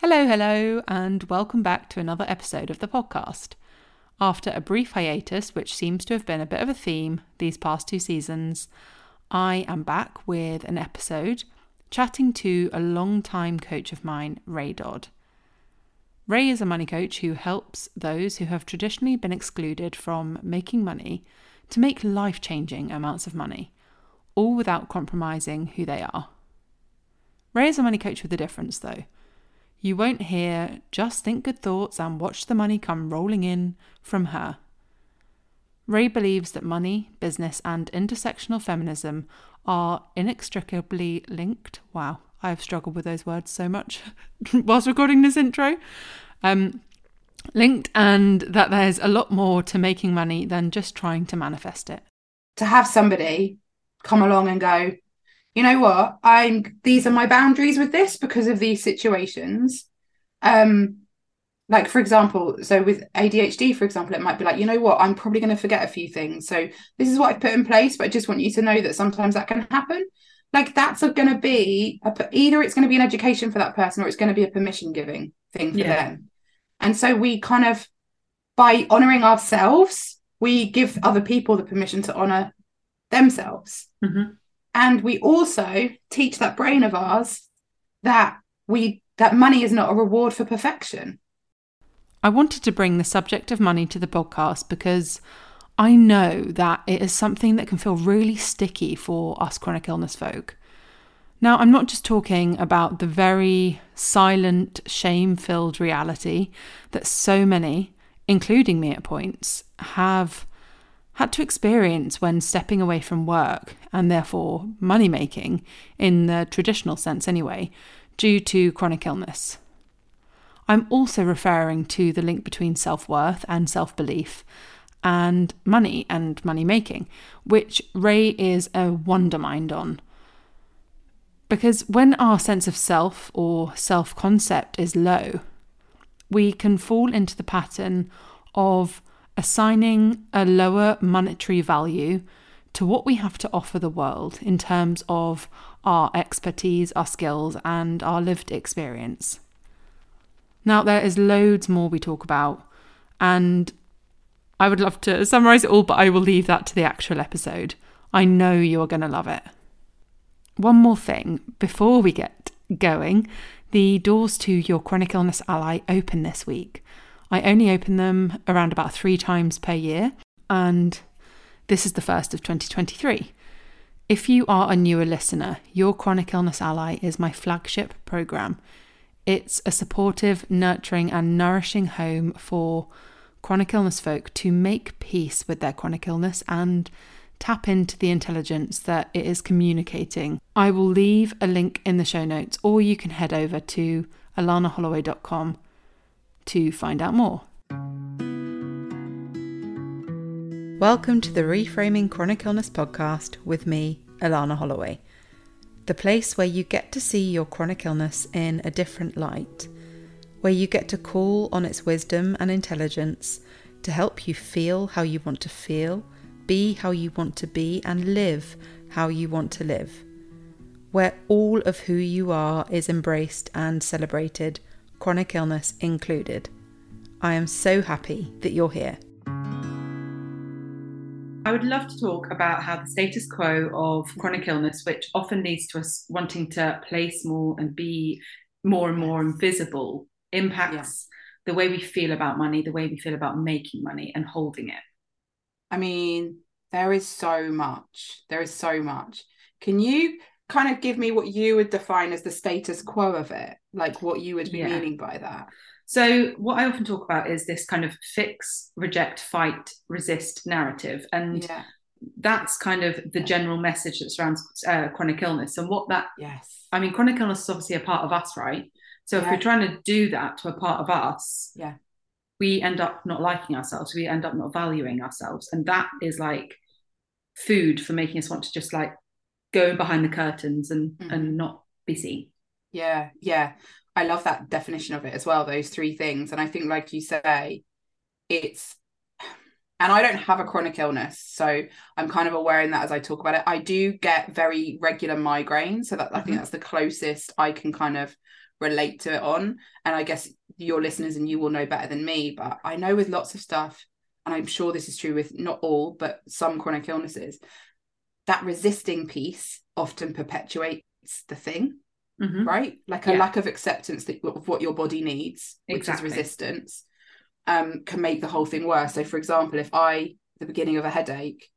Hello, hello, and welcome back to another episode of the podcast. After a brief hiatus, which seems to have been a bit of a theme these past two seasons, I am back with an episode chatting to a long-time coach of mine, Ray Dodd. Ray is a money coach who helps those who have traditionally been excluded from making money to make life changing amounts of money, all without compromising who they are. Ray is a money coach with a difference, though. You won't hear just think good thoughts and watch the money come rolling in from her. Ray believes that money, business, and intersectional feminism are inextricably linked. Wow, I have struggled with those words so much whilst recording this intro. Um, linked, and that there's a lot more to making money than just trying to manifest it. to have somebody come along and go, you know what, I'm these are my boundaries with this because of these situations. Um, like for example, so with ADHD, for example, it might be like, you know what, I'm probably going to forget a few things. So this is what I've put in place, but I just want you to know that sometimes that can happen. Like that's going to be a, either it's going to be an education for that person or it's going to be a permission giving thing for Yeah. them. And so we kind of, by honoring ourselves, we give other people the permission to honor themselves. Mhm. And we also teach that brain of ours that we that money is not a reward for perfection. I wanted to bring the subject of money to the podcast because I know that it is something that can feel really sticky for us chronic illness folk. Now, I'm not just talking about the very silent, shame filled reality that so many, including me at points, have had to experience when stepping away from work and therefore money making, in the traditional sense anyway, due to chronic illness. I'm also referring to the link between self worth and self belief and money and money making, which Ray is a wonder mind on. Because when our sense of self or self concept is low, we can fall into the pattern of assigning a lower monetary value to what we have to offer the world in terms of our expertise, our skills, and our lived experience. Now, there is loads more we talk about, and I would love to summarize it all, but I will leave that to the actual episode. I know you're going to love it. One more thing before we get going the doors to your chronic illness ally open this week. I only open them around about three times per year, and this is the first of 2023. If you are a newer listener, Your Chronic Illness Ally is my flagship program. It's a supportive, nurturing, and nourishing home for chronic illness folk to make peace with their chronic illness and tap into the intelligence that it is communicating. I will leave a link in the show notes, or you can head over to alanaholloway.com to find out more. Welcome to the Reframing Chronic Illness podcast with me, Alana Holloway. The place where you get to see your chronic illness in a different light, where you get to call on its wisdom and intelligence to help you feel how you want to feel, be how you want to be, and live how you want to live. Where all of who you are is embraced and celebrated, chronic illness included. I am so happy that you're here. I would love to talk about how the status quo of chronic illness, which often leads to us wanting to place more and be more and more invisible, impacts yeah. the way we feel about money, the way we feel about making money and holding it. I mean, there is so much. There is so much. Can you kind of give me what you would define as the status quo of it? Like what you would be yeah. meaning by that? So, what I often talk about is this kind of fix, reject, fight, resist narrative. And yeah. that's kind of the general message that surrounds uh, chronic illness. And what that, yes, I mean, chronic illness is obviously a part of us, right? So, yeah. if we're trying to do that to a part of us, yeah, we end up not liking ourselves. We end up not valuing ourselves. And that is like food for making us want to just like go behind the curtains and, mm. and not be seen. Yeah, yeah. I love that definition of it as well, those three things. And I think, like you say, it's, and I don't have a chronic illness. So I'm kind of aware in that as I talk about it. I do get very regular migraines. So that. I think mm-hmm. that's the closest I can kind of relate to it on. And I guess your listeners and you will know better than me. But I know with lots of stuff, and I'm sure this is true with not all, but some chronic illnesses, that resisting piece often perpetuates the thing mm-hmm. right? Like a yeah. lack of acceptance that, of what your body needs, which exactly. is resistance, um, can make the whole thing worse. So, for example, if I, the beginning of a headache,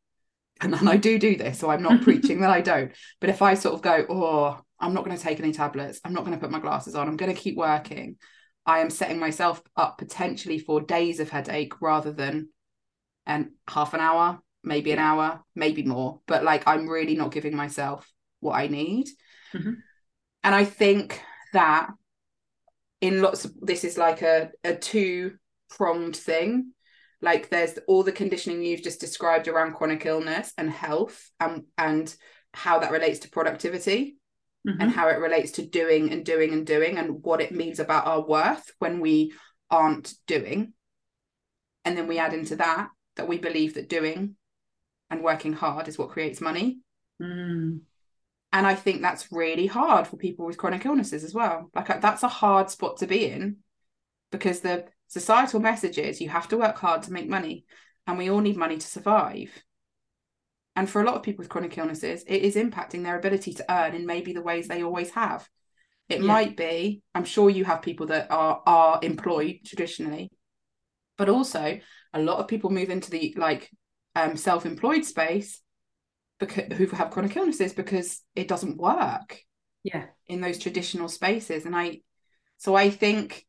and, and I do do this, so I'm not preaching that I don't, but if I sort of go, oh, I'm not going to take any tablets, I'm not going to put my glasses on, I'm going to keep working, I am setting myself up potentially for days of headache rather than and half an hour, maybe an hour, maybe more. But like I'm really not giving myself what I need. Mm-hmm and I think that in lots of this is like a, a two pronged thing. Like there's all the conditioning you've just described around chronic illness and health and and how that relates to productivity mm-hmm. and how it relates to doing and doing and doing and what it means about our worth when we aren't doing. And then we add into that that we believe that doing and working hard is what creates money. Mm and i think that's really hard for people with chronic illnesses as well. Like that's a hard spot to be in because the societal message is you have to work hard to make money and we all need money to survive. And for a lot of people with chronic illnesses it is impacting their ability to earn in maybe the ways they always have. It yeah. might be i'm sure you have people that are are employed traditionally but also a lot of people move into the like um, self-employed space because who have chronic illnesses because it doesn't work yeah. in those traditional spaces. And i so i think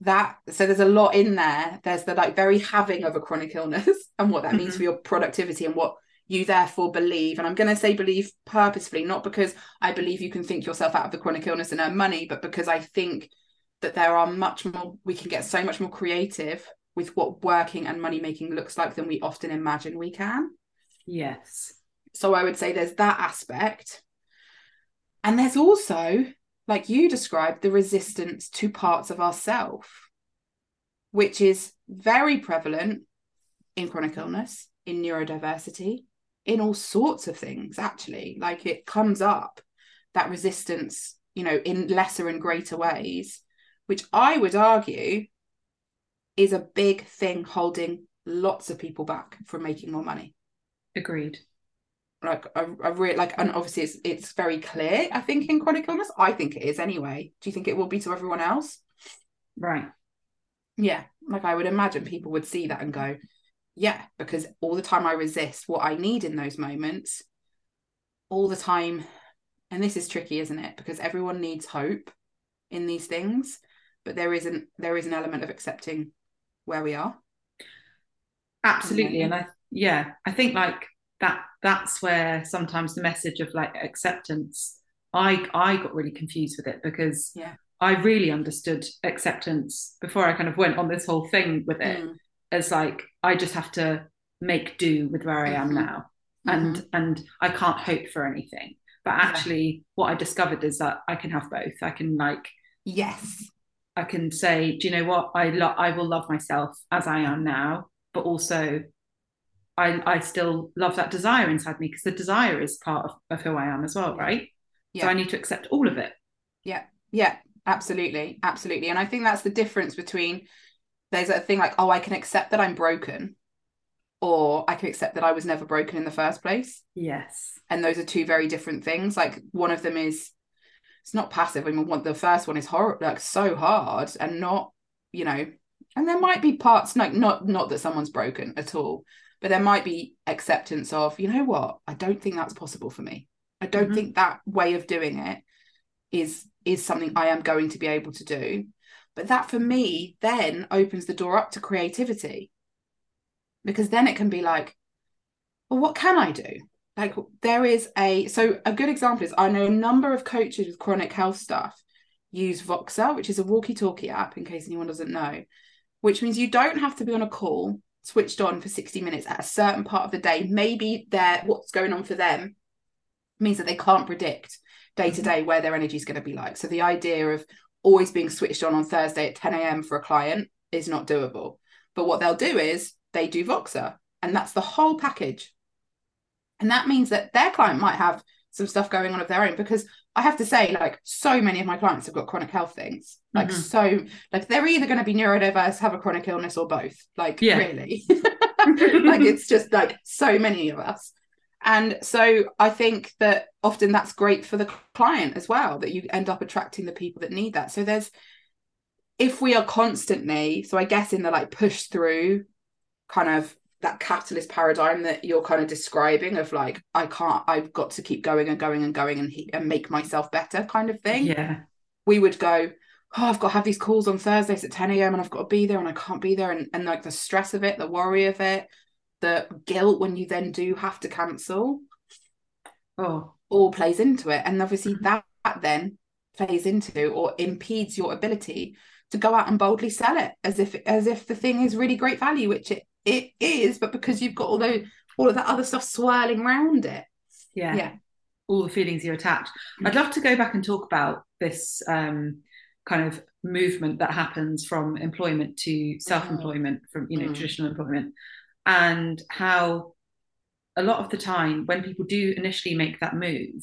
that so there's a lot in there. There's the like very having of a chronic illness and what that mm-hmm. means for your productivity and what you therefore believe. And i'm going to say believe purposefully not because i believe you can think yourself out of the chronic illness and earn money but because i think that there are much more we can get so much more creative with what working and money making looks like than we often imagine we can. Yes so I would say there's that aspect. And there's also, like you described, the resistance to parts of ourself, which is very prevalent in chronic illness, in neurodiversity, in all sorts of things, actually. Like it comes up, that resistance, you know, in lesser and greater ways, which I would argue is a big thing holding lots of people back from making more money. Agreed like a, a real like and obviously it's it's very clear i think in chronic illness. I think it is anyway. Do you think it will be to everyone else? Right. Yeah. Like i would imagine people would see that and go yeah because all the time i resist what i need in those moments all the time and this is tricky isn't it? Because everyone needs hope in these things but there isn't there is an element of accepting where we are. Absolutely and i yeah i think like that that's where sometimes the message of like acceptance i i got really confused with it because yeah. I really understood acceptance before i kind of went on this whole thing with it Mm. as like i just have to make do with where i am Mhm. now and and i can't hope for anything. But actually what i discovered is that i can have both. I can like yes. I can say do you know what? I lo- i will love myself as i am now but also I, I still love that desire inside me because the desire is part of, of who I am as well, right? Yeah. So I need to accept all of it. Yeah, yeah, absolutely, absolutely. And I think that's the difference between there's a thing like, oh, I can accept that I'm broken, or I can accept that I was never broken in the first place. Yes. And those are two very different things. Like one of them is it's not passive. I mean, one the first one is horror like so hard and not, you know, and there might be parts like not not that someone's broken at all, but there might be acceptance of, you know what, I don't think that's possible for me. I don't Mhm. think that way of doing it is is something I am going to be able to do. But that for me then opens the door up to creativity. Because then it can be like, well, what can I do? Like there is a so a good example is I know a number of coaches with chronic health stuff use Voxer, which is a walkie-talkie app, in case anyone doesn't know, which means you don't have to be on a call switched on for 60 minutes at a certain part of the day. Maybe their what's going on for them means that they can't predict day to mm-hmm. day where their energy is going to be like. So the idea of always being switched on on Thursday at 10 a.m. for a client is not doable. But what they'll do is they do Voxer, and that's the whole package. And that means that their client might have some stuff going on of their own because I have to say, like, so many of my clients have got chronic health things. Like, Mhm. so, like, they're either going to be neurodiverse, have a chronic illness, or both. Like, Yeah. really. like, it's just like so many of us. And so I think that often that's great for the client as well, that you end up attracting the people that need that. So there's, if we are constantly, so I guess in the like push through kind of that catalyst paradigm that you're kind of describing of like, I can't, I've got to keep going and going and going and, he- and make myself better kind of thing. Yeah. We would go, oh, I've got to have these calls on Thursdays at 10 a.m. and I've got to be there and I can't be there. And, and like the stress of it, the worry of it, the guilt when you then do have to cancel Oh, all plays into it. And obviously mm-hmm. that, that then plays into or impedes your ability to go out and boldly sell it as if as if the thing is really great value, which it, it is, but because you've got all those all of that other stuff swirling around it. yeah. Yeah. All the feelings you attach. Mm. I'd love to go back and talk about this um, kind of movement that happens from employment to self-employment, from you know Mm. traditional employment, and how a lot of the time when people do initially make that move,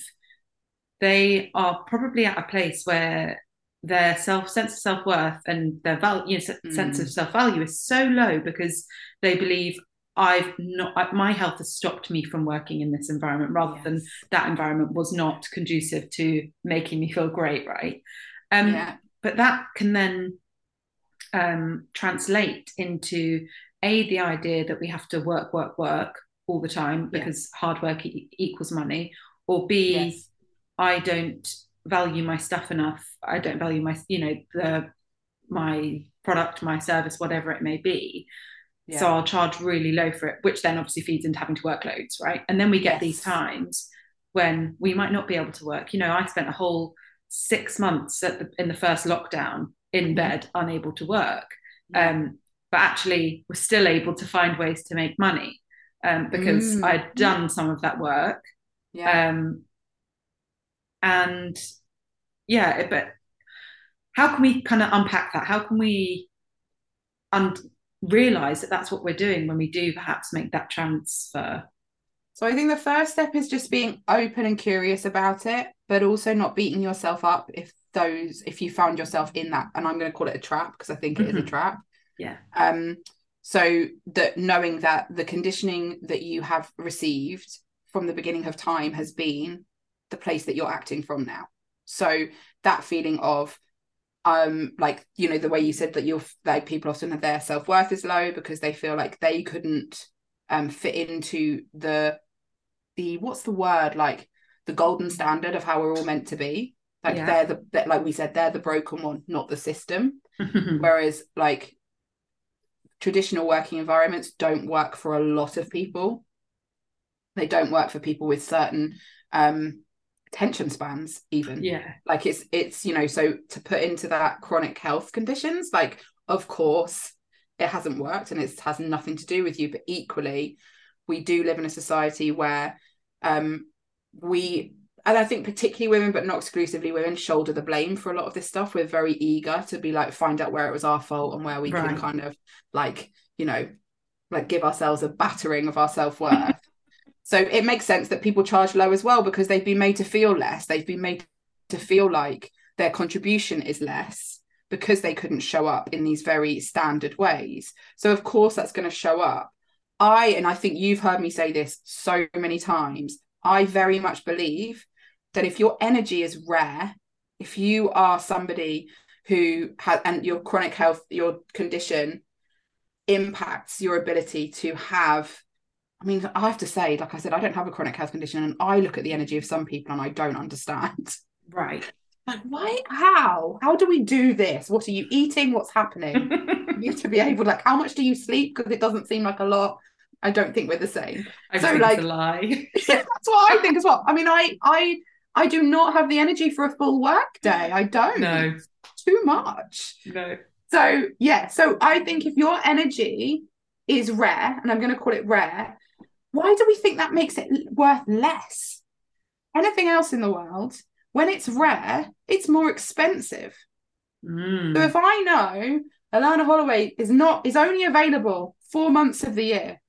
they are probably at a place where their self sense of self worth and their value, you know, se- sense of Mm. self value is so low because they believe I've not my health has stopped me from working in this environment rather than that environment was not conducive to making me feel great, right? Um, yeah. But that can then um, translate into a the idea that we have to work, work, work all the time because hard work e- equals money, or b Yes. I don't value my stuff enough. I don't value my, you know, the my product, my service, whatever it may be. So I'll charge really low for it, which then obviously feeds into having to work loads, right? And then we get Yes. these times when we might not be able to work. You know, I spent a whole six months at the, in the first lockdown in bed, unable to work. Yeah. Um, but actually, we're still able to find ways to make money um, because Mm. I'd done some of that work. yeah. Um, and yeah, but how can we kind of unpack that? How can we un- realize that that's what we're doing when we do perhaps make that transfer? So I think the first step is just being open and curious about it, but also not beating yourself up if those if you found yourself in that and I'm going to call it a trap because I think it is a Mhm. trap. Yeah. Um so that knowing that the conditioning that you have received from the beginning of time has been the place that you're acting from now. So that feeling of um like you know the way you said that you're like people often have their self-worth is low because they feel like they couldn't um fit into the the what's the word like the golden standard of how we're all meant to be like Yeah. they're the they're- like we said they're the broken one not the system whereas like traditional working environments don't work for a lot of people they don't work for people with certain um attention spans even yeah. like it's it's you know so to put into that chronic health conditions like of course it hasn't worked and it has nothing to do with you but equally we do live in a society where um we and I think particularly women, but not exclusively women, shoulder the blame for a lot of this stuff. We're very eager to be like find out where it was our fault and where we Right. can kind of like, you know, like give ourselves a battering of our self-worth. So it makes sense that people charge low as well because they've been made to feel less. They've been made to feel like their contribution is less because they couldn't show up in these very standard ways. So of course that's going to show up. I and I think you've heard me say this so many times. I very much believe that if your energy is rare, if you are somebody who has and your chronic health, your condition impacts your ability to have I mean, I have to say, like I said, I don't have a chronic health condition, and I look at the energy of some people and I don't understand. Right. Like, why? How? How do we do this? What are you eating? What's happening? you to be able, like, how much do you sleep? Because it doesn't seem like a lot. I don't think we're the same. I So, think like- lie. That's what I think as well. I mean, I, I, I do not have the energy for a full work day. I don't. no, Too much. no. So yeah, so I think if your energy is rare, and I'm going to call it rare, why do we think that makes it worth less? Anything else in the world, when it's rare, it's more expensive. Mm. So if I know Alana Holloway is not is only available four months of the year,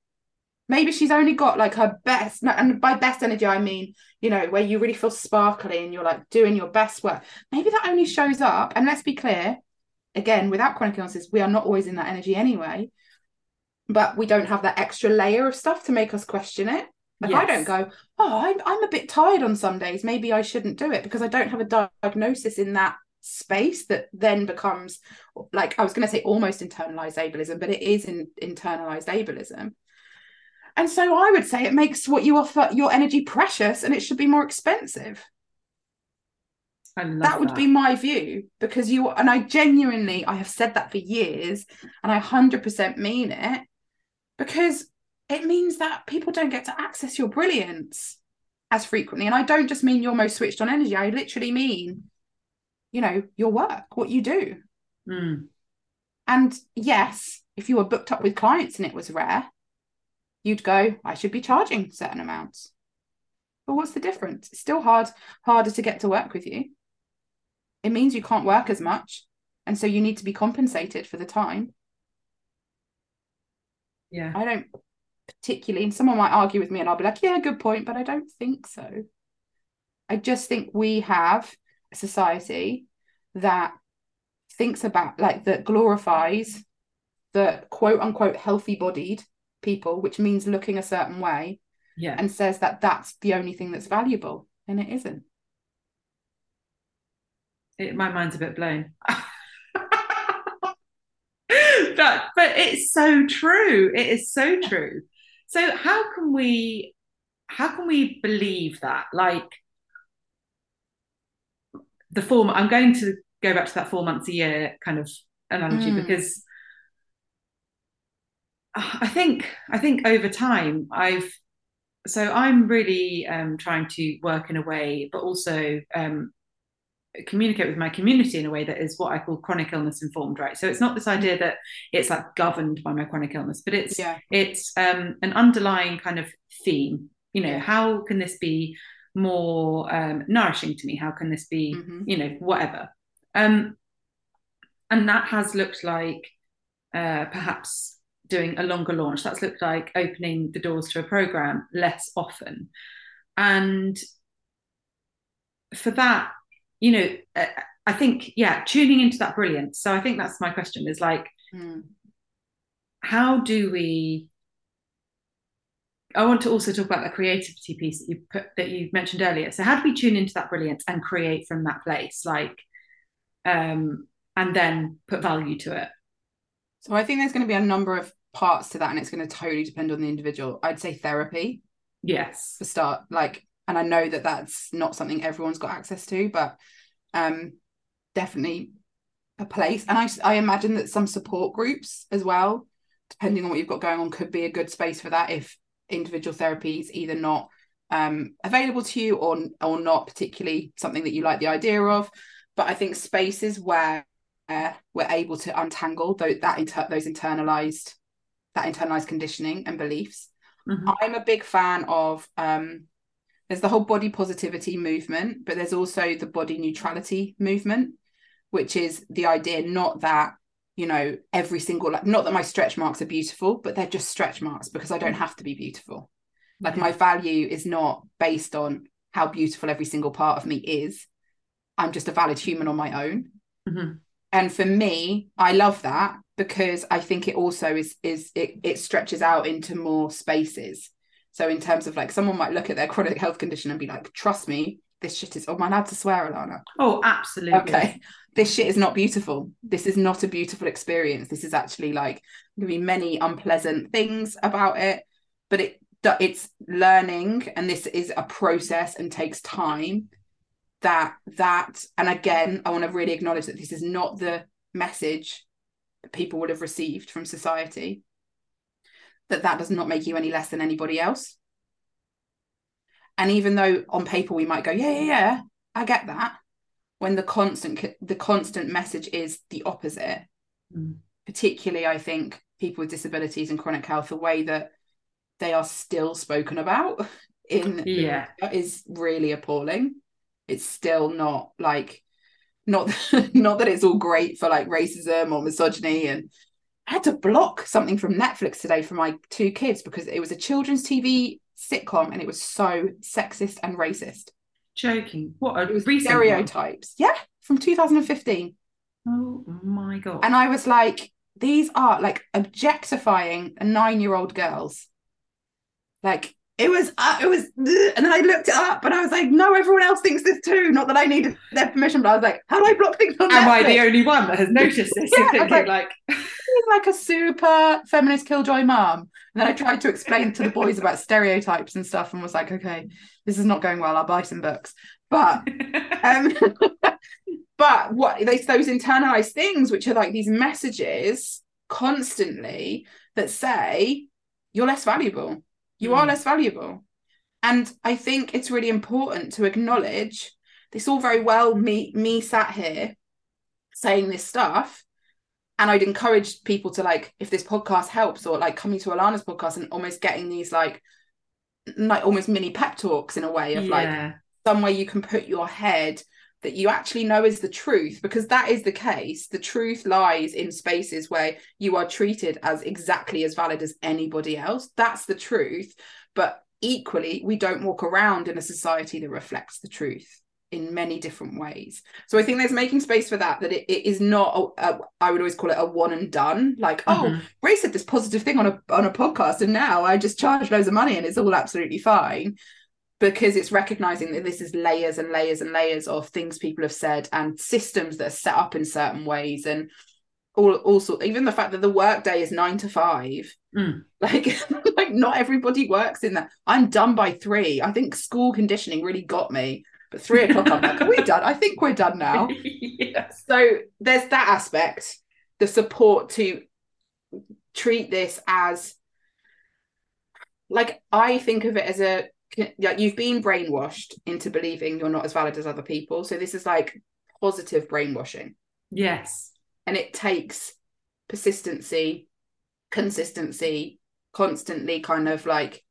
maybe she's only got like her best, and by best energy I mean you know where you really feel sparkly and you're like doing your best work. Maybe that only shows up, and let's be clear, again, without chronic illnesses, we are not always in that energy anyway. But we don't have that extra layer of stuff to make us question it. Like I don't go, oh, I'm I'm a bit tired on some days. Maybe I shouldn't do it because I don't have a diagnosis in that space that then becomes like I was going to say almost internalized ableism, but it is in internalized ableism. And so I would say it makes what you offer your energy precious and it should be more expensive love that would be my view because you and I genuinely I have said that for years and I 100% mean it because it means that people don't get to access your brilliance as frequently. And I don't just mean your most switched on energy. I literally mean you know your work what you do. Mm. and yes if you were booked up with clients and it was rare you'd go I should be charging certain amounts. But what's the difference? It's still hard harder to get to work with you. It means you can't work as much. And so you need to be compensated for the time Yeah. i don't particularly and someone might argue with me and i'll be like yeah good point but i don't think so i just think we have a society that thinks about like that glorifies the quote unquote healthy bodied people which means looking a certain way Yeah. and says that that's the only thing that's valuable and it isn't it, my mind's a bit blown. but but it's so true. It is so true. So how can we how can we believe that? Like the form I'm going to go back to that four months a year kind of analogy Mm. because I think I think over time I've so I'm really um, trying to work in a way, but also um, communicate with my community in a way that is what I call chronic illness informed, right? So it's not this idea that it's like governed by my chronic illness, but it's Yeah. it's um, an underlying kind of theme. You know, how can this be more um, nourishing to me? How can this be, Mhm. you know, whatever? Um, and that has looked like uh, perhaps doing a longer launch. That's looked like opening the doors to a program less often, and for that, you know, uh, I think yeah, tuning into that brilliance. So I think that's my question: is like, Mm. how do we I want to also talk about the creativity piece that you put that you mentioned earlier. So how do we tune into that brilliance and create from that place, like, um, and then put value to it? So I think there's going to be a number of parts to that, and it's going to totally depend on the individual. I'd say therapy Yes. for start, like, and I know that that's not something everyone's got access to, but um, definitely a place. And I I imagine that some support groups as well, depending on what you've got going on, could be a good space for that if individual therapy is either not um, available to you or or not particularly something that you like the idea of. But I think spaces where uh, we're able to untangle those that inter- those internalized that internalized conditioning and beliefs. Mhm. I'm a big fan of um, there's the whole body positivity movement, but there's also the body neutrality movement, which is the idea not that you know every single like not that my stretch marks are beautiful, but they're just stretch marks because I don't have to be beautiful. Like my value is not based on how beautiful every single part of me is. I'm just a valid human on my own. Mhm. And for me, I love that because I think it also is is it, it stretches out into more spaces. So in terms of like someone might look at their chronic health condition and be like, trust me, this shit is oh my allowed to swear, Alana. Oh, absolutely. Okay. This shit is not beautiful. This is not a beautiful experience. This is actually like gonna be many unpleasant things about it, but it it's learning and this is a process and takes time that that and again i want to really acknowledge that this is not the message that people would have received from society that that does not make you any less than anybody else and even though on paper we might go yeah yeah yeah i get that when the constant the constant message is the opposite Mm. particularly i think people with disabilities and chronic health the way that they are still spoken about in Yeah. is really appalling it's still not like not not that it's all great for like racism or misogyny and I had to block something from Netflix today for my two kids because it was a children's TV sitcom and it was so sexist and racist. Joking. What a It was recent one. stereotypes. Yeah, from 2015. Oh my god. And I was like, these are like objectifying a nine-year-old girls. Like it was, uh, it was, and then I looked it up, and I was like, no, everyone else thinks this too. Not that I needed their permission, but I was like, how do I block things on Am I the only one that has noticed this? Yeah, I You're was thinking like- like, She's like a super feminist killjoy mom. And then I tried to explain to the boys about stereotypes and stuff, and was like, okay, this is not going well. I'll buy some books, but um, but what they those internalized things, which are like these messages constantly that say you're less valuable, you are Mm. less valuable, and I think it's really important to acknowledge this. All very well, me me sat here saying this stuff. And I'd encourage people to like, if this podcast helps, or like coming to Alana's podcast and almost getting these like, like almost mini pep talks in a way of like, yeah. somewhere you can put your head that you actually know is the truth because that is the case. The truth lies in spaces where you are treated as exactly as valid as anybody else. That's the truth. But equally we don't walk around in a society that reflects the truth in many different ways. So i think there's making space for that that it, it is not a, a, i would always call it a one and done. Like oh Mhm. ray said this positive thing on a on a podcast and now i just charge loads of money and it's all absolutely fine because it's recognizing that this is layers and layers and layers of things people have said and systems that are set up in certain ways and all also even the fact that the workday is nine to five. Mm. like like not everybody works in that. I'm done by three. I think school conditioning really got me but three o'clock i'm like are we done? I think we're done now. Yes. so there's that aspect the support to treat this as like i think of it as a like you've been brainwashed into believing you're not as valid as other people. So this is like positive brainwashing. Yes. and it takes persistency consistency constantly kind of like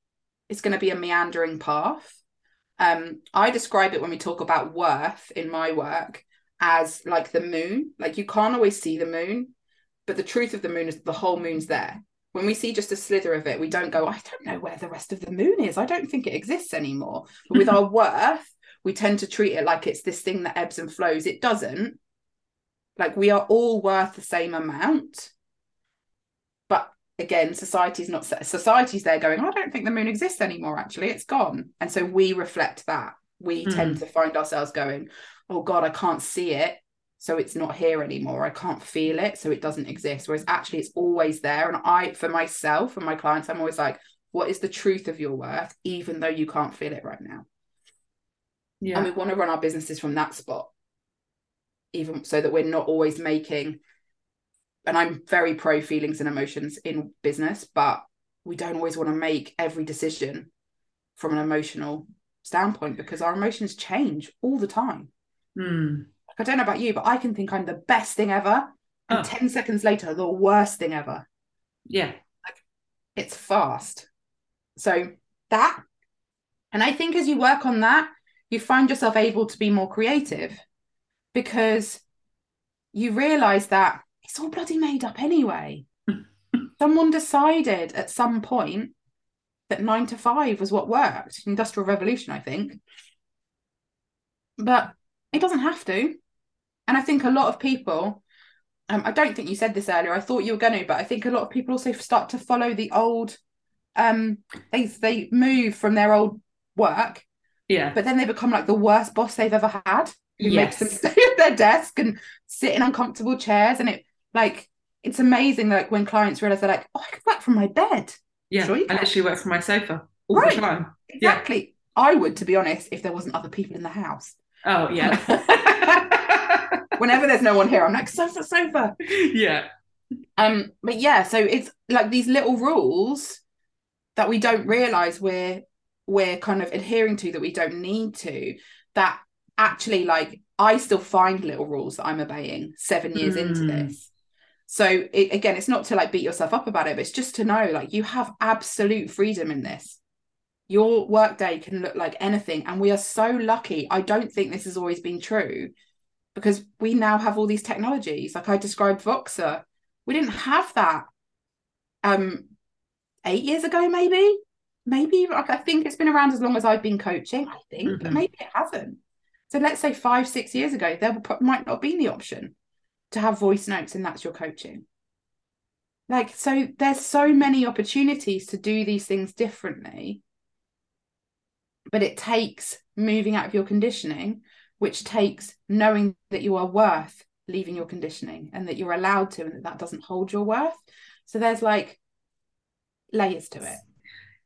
it's going to be a meandering path. Um i describe it when we talk about worth in my work as like the moon. Like you can't always see the moon but the truth of the moon is the whole moon's there when we see just a slither of it we don't go i don't know where the rest of the moon is. I don't think it exists anymore. But with our worth we tend to treat it like it's this thing that ebbs and flows. It doesn't. Like we are all worth the same amount. But again, society's not society's there going, I don't think the moon exists anymore. Actually, it's gone, and so we reflect that. We Mm. tend to find ourselves going, Oh God, I can't see it, so it's not here anymore. I can't feel it, so it doesn't exist. Whereas actually, it's always there. And I, for myself and my clients, I'm always like, What is the truth of your worth, even though you can't feel it right now? Yeah. and we want to run our businesses from that spot even so that we're not always making and i'm very pro feelings and emotions in business but we don't always want to make every decision from an emotional standpoint because our emotions change all the time Mm. Like, i don't know about you but i can think i'm the best thing ever and Oh. 10 seconds later the worst thing ever Yeah. it's fast. So that, and I think as you work on that, you find yourself able to be more creative because you realize that it's all bloody made up anyway. Someone decided at some point that nine to five was what worked, industrial revolution, I think. But it doesn't have to. And I think a lot of people, um, I don't think you said this earlier. I thought you were going to, but I think a lot of people also start to follow the old. Um, they they move from their old work, Yeah. but then they become like the worst boss they've ever had. Who makes them stay at their desk and sit in uncomfortable chairs, and it like it's amazing. Like when clients realize they're like, "Oh, I could work from my bed." Yeah. Sure you I can. literally work from my sofa all Right. the time. Yeah. Exactly. I would, to be honest, if there wasn't other people in the house. Oh yeah. Whenever there's no one here, I'm like sofa, sofa. yeah. Um, but yeah, so it's like these little rules that we don't realize we're we're kind of adhering to that we don't need to. That actually, like, I still find little rules that I'm obeying seven years into Mm. this. So it, again, it's not to like beat yourself up about it, but it's just to know like you have absolute freedom in this. Your workday can look like anything, and we are so lucky. I don't think this has always been true because we now have all these technologies. Like I described Voxer, we didn't have that um eight years ago, maybe. Maybe like, I think it's been around as long as I've been coaching. I think, but Mhm. maybe it hasn't. So let's say five, six years ago, there might not have been the option to have voice notes, and that's your coaching. Like so, there's so many opportunities to do these things differently, but it takes moving out of your conditioning, which takes knowing that you are worth leaving your conditioning and that you're allowed to, and that that doesn't hold your worth. So there's like layers to it.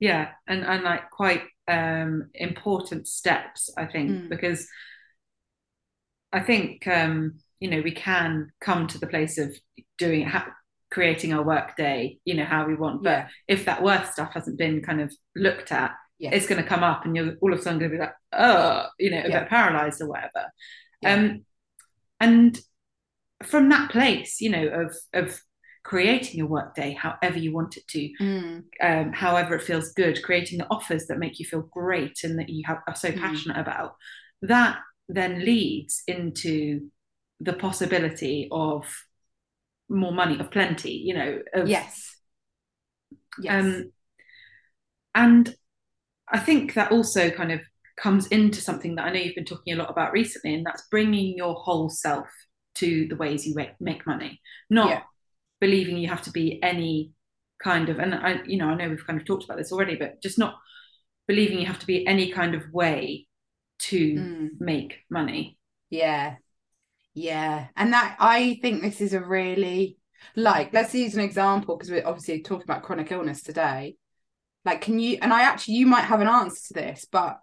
yeah and and like quite um important steps i think Mm. because i think um you know we can come to the place of doing ha- creating our work day you know how we want but Yeah. if that worth stuff hasn't been kind of looked at It's going to come up and you're all of a sudden going to be like oh you know a Yeah. bit paralyzed or whatever Yeah. um and from that place you know of of creating your work day however you want it to Mm. um, however it feels good, creating the offers that make you feel great and that you have, are so Mm. passionate about, that then leads into the possibility of more money, of plenty, you know. Of, Yes. Yes. Um, and I think that also kind of comes into something that I know you've been talking a lot about recently, and that's bringing your whole self to the ways you make, money, not Yeah. believing you have to be any kind of, and I, you know, I know we've kind of talked about this already, but just not believing you have to be any kind of way to Mm. make money. Yeah. Yeah. And that I think this is a really like let's use an example because we're obviously talking about chronic illness today. Like can you and I actually you might have an answer to this, but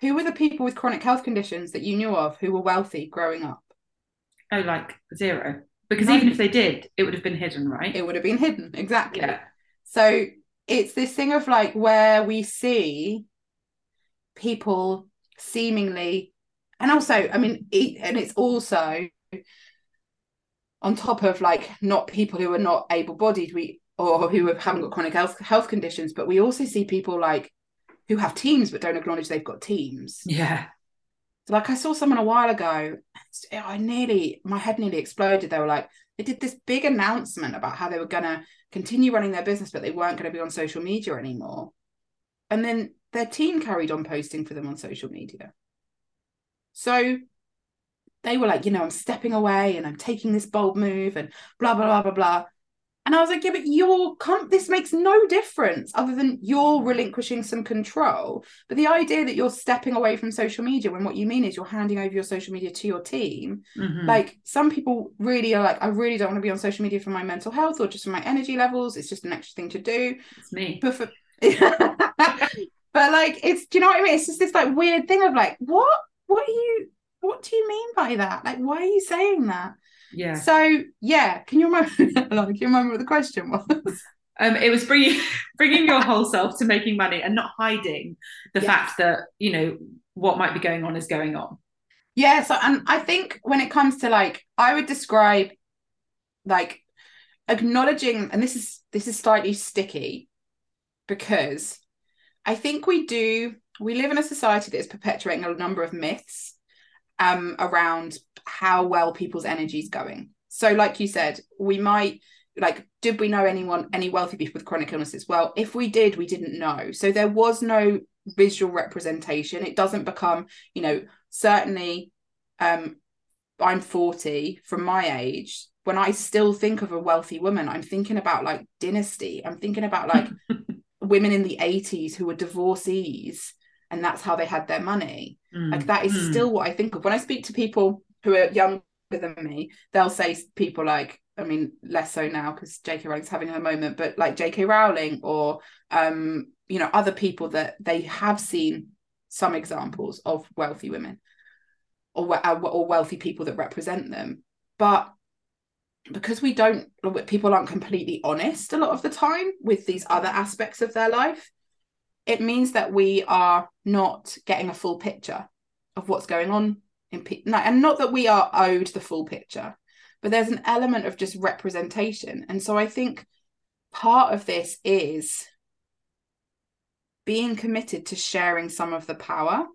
who were the people with chronic health conditions that you knew of who were wealthy growing up? Oh, like zero. Because None. even if they did, it would have been hidden, right? It would have been hidden. Exactly. yeah. So it's this thing of like where we see people seemingly, and also, I mean, it, and it's also on top of like not people who are not able-bodied, we or who have, haven't got chronic health health conditions, but we also see people like who have teams but don't acknowledge they've got teams. Yeah. So, like I saw someone a while ago, I nearly my head nearly exploded. They were like, they did this big announcement about how they were gonna continue running their business, but they weren't going to be on social media anymore. And then their team carried on posting for them on social media. So they were like, you know, I'm stepping away and I'm taking this bold move and blah blah blah blah blah. And I was like, yeah, but you're com- this makes no difference other than you're relinquishing some control. But the idea that you're stepping away from social media when what you mean is you're handing over your social media to your team, Mhm. like some people really are like, I really don't want to be on social media for my mental health or just for my energy levels. It's just an extra thing to do. it's me. But for but like it's do you know what I mean? It's just this like weird thing of like, what? What are you what do you mean by that? Like, why are you saying that? Yeah. So yeah, can you remember? like, can you remember what the question was? Um, it was bringing bringing your whole self to making money and not hiding the Yes. fact that you know what might be going on is going on. Yeah, so and I think when it comes to like, I would describe like acknowledging, and this is this is slightly sticky because I think we do we live in a society that is perpetuating a number of myths um around how well people's energy is going. So, like you said, we might like, did we know anyone any wealthy people with chronic illnesses? Well, if we did, we didn't know. So there was no visual representation. It doesn't become, you know, certainly um I'm 40 from my age. When I still think of a wealthy woman, I'm thinking about like dynasty. I'm thinking about like women in the 80s who were divorcees and that's how they had their money. Like that is Mm. still what I think of. When I speak to people who are younger than me, they'll say people like, I mean, less so now because J.K. Rowling's having her moment, but like J.K. Rowling or um, you know, other people that they have seen some examples of wealthy women or uh, or wealthy people that represent them, but because we don't people aren't completely honest a lot of the time with these other aspects of their life it means that we are not getting a full picture of what's going on no, and not that we are owed the full picture but there's an element of just representation and so i think part of this is being committed to sharing some of the power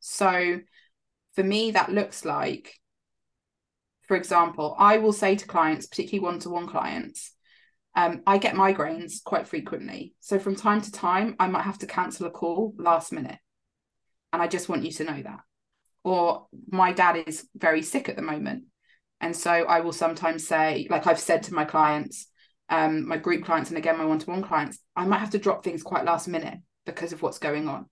so for me that looks like for example i will say to clients particularly one-to-one clients um, I get migraines quite frequently. So from time to time, I might have to cancel a call last minute. And I just want you to know that. Or my dad is very sick at the moment. And so I will sometimes say, like I've said to my clients, um, my group clients, and again, my one to one clients, I might have to drop things quite last minute because of what's going on.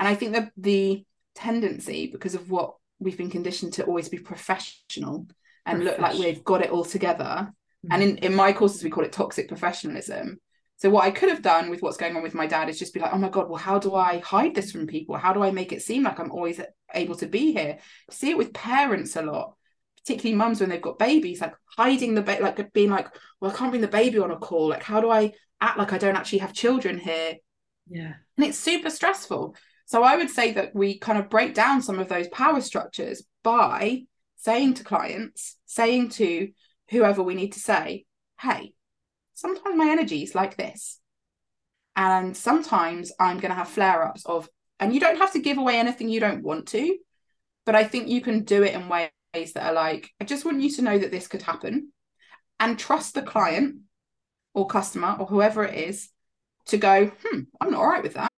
And I think that the tendency, because of what we've been conditioned to always be professional and look like we've got it all together, and in, in my courses, we call it toxic professionalism. So what I could have done with what's going on with my dad is just be like, oh my God, well, how do I hide this from people? How do I make it seem like I'm always able to be here? See it with parents a lot, particularly mums when they've got babies, like hiding the baby, like being like, well, I can't bring the baby on a call. Like, how do I act like I don't actually have children here? Yeah. And it's super stressful. So I would say that we kind of break down some of those power structures by saying to clients, saying to whoever we need to say, hey, sometimes my energy is like this. And sometimes I'm going to have flare ups of, and you don't have to give away anything you don't want to, but I think you can do it in ways that are like, I just want you to know that this could happen and trust the client or customer or whoever it is to go, hmm, I'm not all right with that.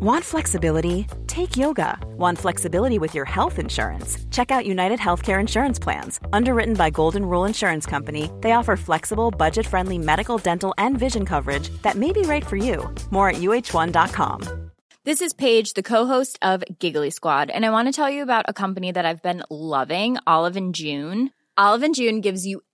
Want flexibility? Take yoga. Want flexibility with your health insurance? Check out United Healthcare Insurance Plans. Underwritten by Golden Rule Insurance Company, they offer flexible, budget friendly medical, dental, and vision coverage that may be right for you. More at uh1.com. This is Paige, the co-host of Giggly Squad, and I want to tell you about a company that I've been loving, Olive and June. Olive and June gives you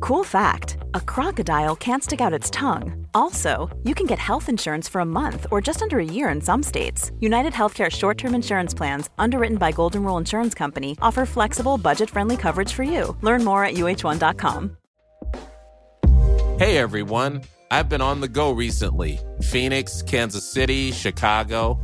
Cool fact a crocodile can't stick out its tongue. Also, you can get health insurance for a month or just under a year in some states. United Healthcare short term insurance plans, underwritten by Golden Rule Insurance Company, offer flexible, budget friendly coverage for you. Learn more at uh1.com. Hey everyone, I've been on the go recently Phoenix, Kansas City, Chicago.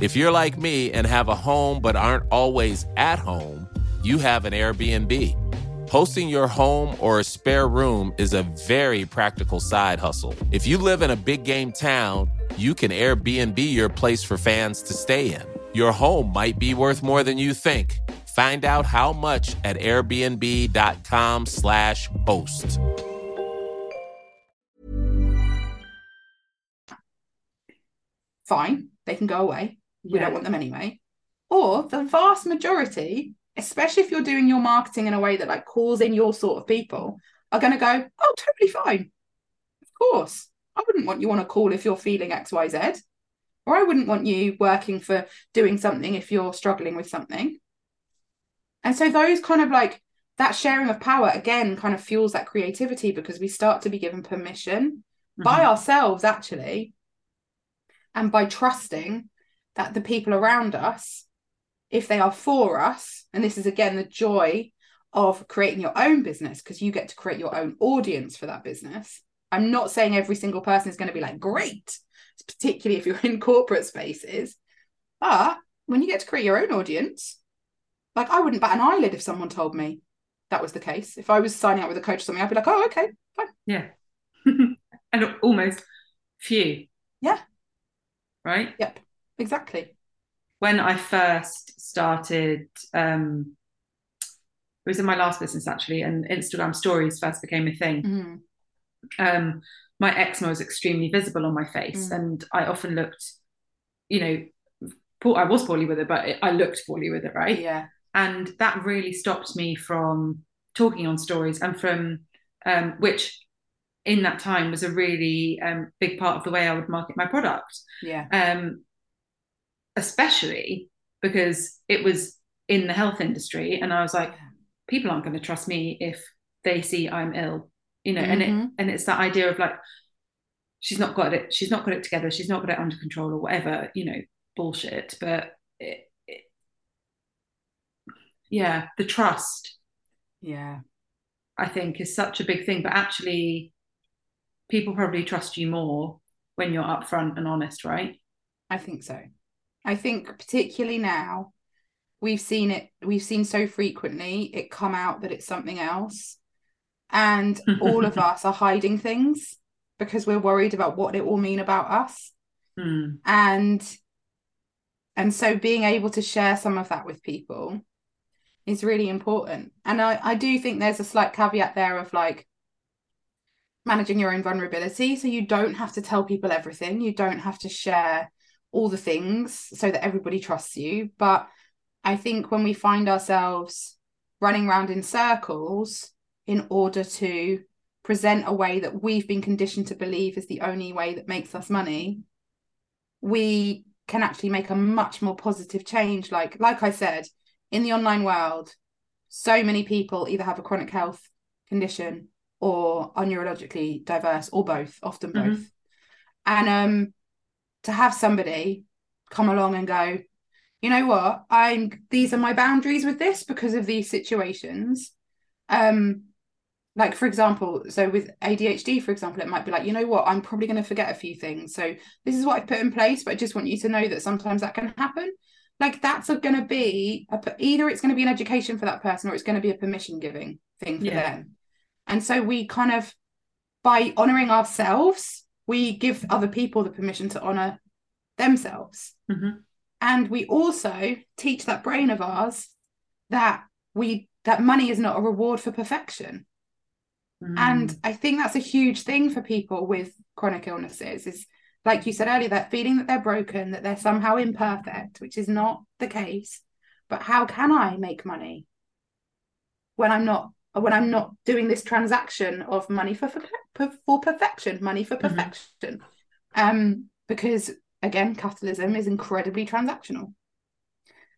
If you're like me and have a home but aren't always at home, you have an Airbnb. Hosting your home or a spare room is a very practical side hustle. If you live in a big game town, you can Airbnb your place for fans to stay in. Your home might be worth more than you think. Find out how much at airbnb.com/slash host. Fine, they can go away. We don't want them anyway. Or the vast majority, especially if you're doing your marketing in a way that like calls in your sort of people, are going to go, oh, totally fine. Of course. I wouldn't want you on a call if you're feeling XYZ. Or I wouldn't want you working for doing something if you're struggling with something. And so those kind of like that sharing of power again kind of fuels that creativity because we start to be given permission by mm-hmm. ourselves actually and by trusting that the people around us if they are for us and this is again the joy of creating your own business because you get to create your own audience for that business. I'm not saying every single person is going to be like great particularly if you're in corporate spaces but when you get to create your own audience like i wouldn't bat an eyelid if someone told me that was the case. If i was signing up with a coach or something i'd be like oh okay fine. Yeah. and almost few, yeah. Right? yep exactly when I first started, um, it was in my last business actually, and Instagram stories first became a thing. Mhm. Um, my eczema was extremely visible on my face, Mm. and I often looked, you know, poor, I was poorly with it, but I looked poorly with it, right? yeah and that really stopped me from talking on stories and from um, which in that time was a really um, big part of the way I would market my product yeah um, especially because it was in the health industry and I was like people aren't going to trust me if they see I'm ill you know and it Mhm. and it's that idea of like she's not got it she's not got it together she's not got it under control or whatever you know bullshit but it, it, yeah the trust yeah I think is such a big thing but actually people probably trust you more when you're upfront and honest right I think so. I think particularly now we've seen it we've seen so frequently it come out that it's something else. And all of us are hiding things because we're worried about what it will mean about us. Hmm. and and so being able to share some of that with people is really important. And I, I do think there's a slight caveat there of like managing your own vulnerability. So you don't have to tell people everything. You don't have to share all the things so that everybody trusts you. But i think when we find ourselves running around in circles in order to present a way that we've been conditioned to believe is the only way that makes us money we can actually make a much more positive change. Like like i said in the online world so many people either have a chronic health condition or are neurologically diverse or both often both. Mhm. and um to have somebody come along and go you know what? I'm these are my boundaries with this because of these situations. Um like for example so with adhd for example it might be like you know what? I'm probably going to forget a few things. So this is what i've put in place but i just want you to know that sometimes that can happen. Like that's going to be a, either it's going to be an education for that person or it's going to be a permission giving thing for Yeah. them. And so we kind of by honoring ourselves we give other people the permission to honor themselves Mhm. and we also teach that brain of ours that we that money is not a reward for perfection Mm. and i think that's a huge thing for people with chronic illnesses is like you said earlier that feeling that they're broken that they're somehow imperfect which is not the case but how can i make money when i'm not when i'm not doing this transaction of money for for, for perfection money for Mhm. perfection um because again capitalism is incredibly transactional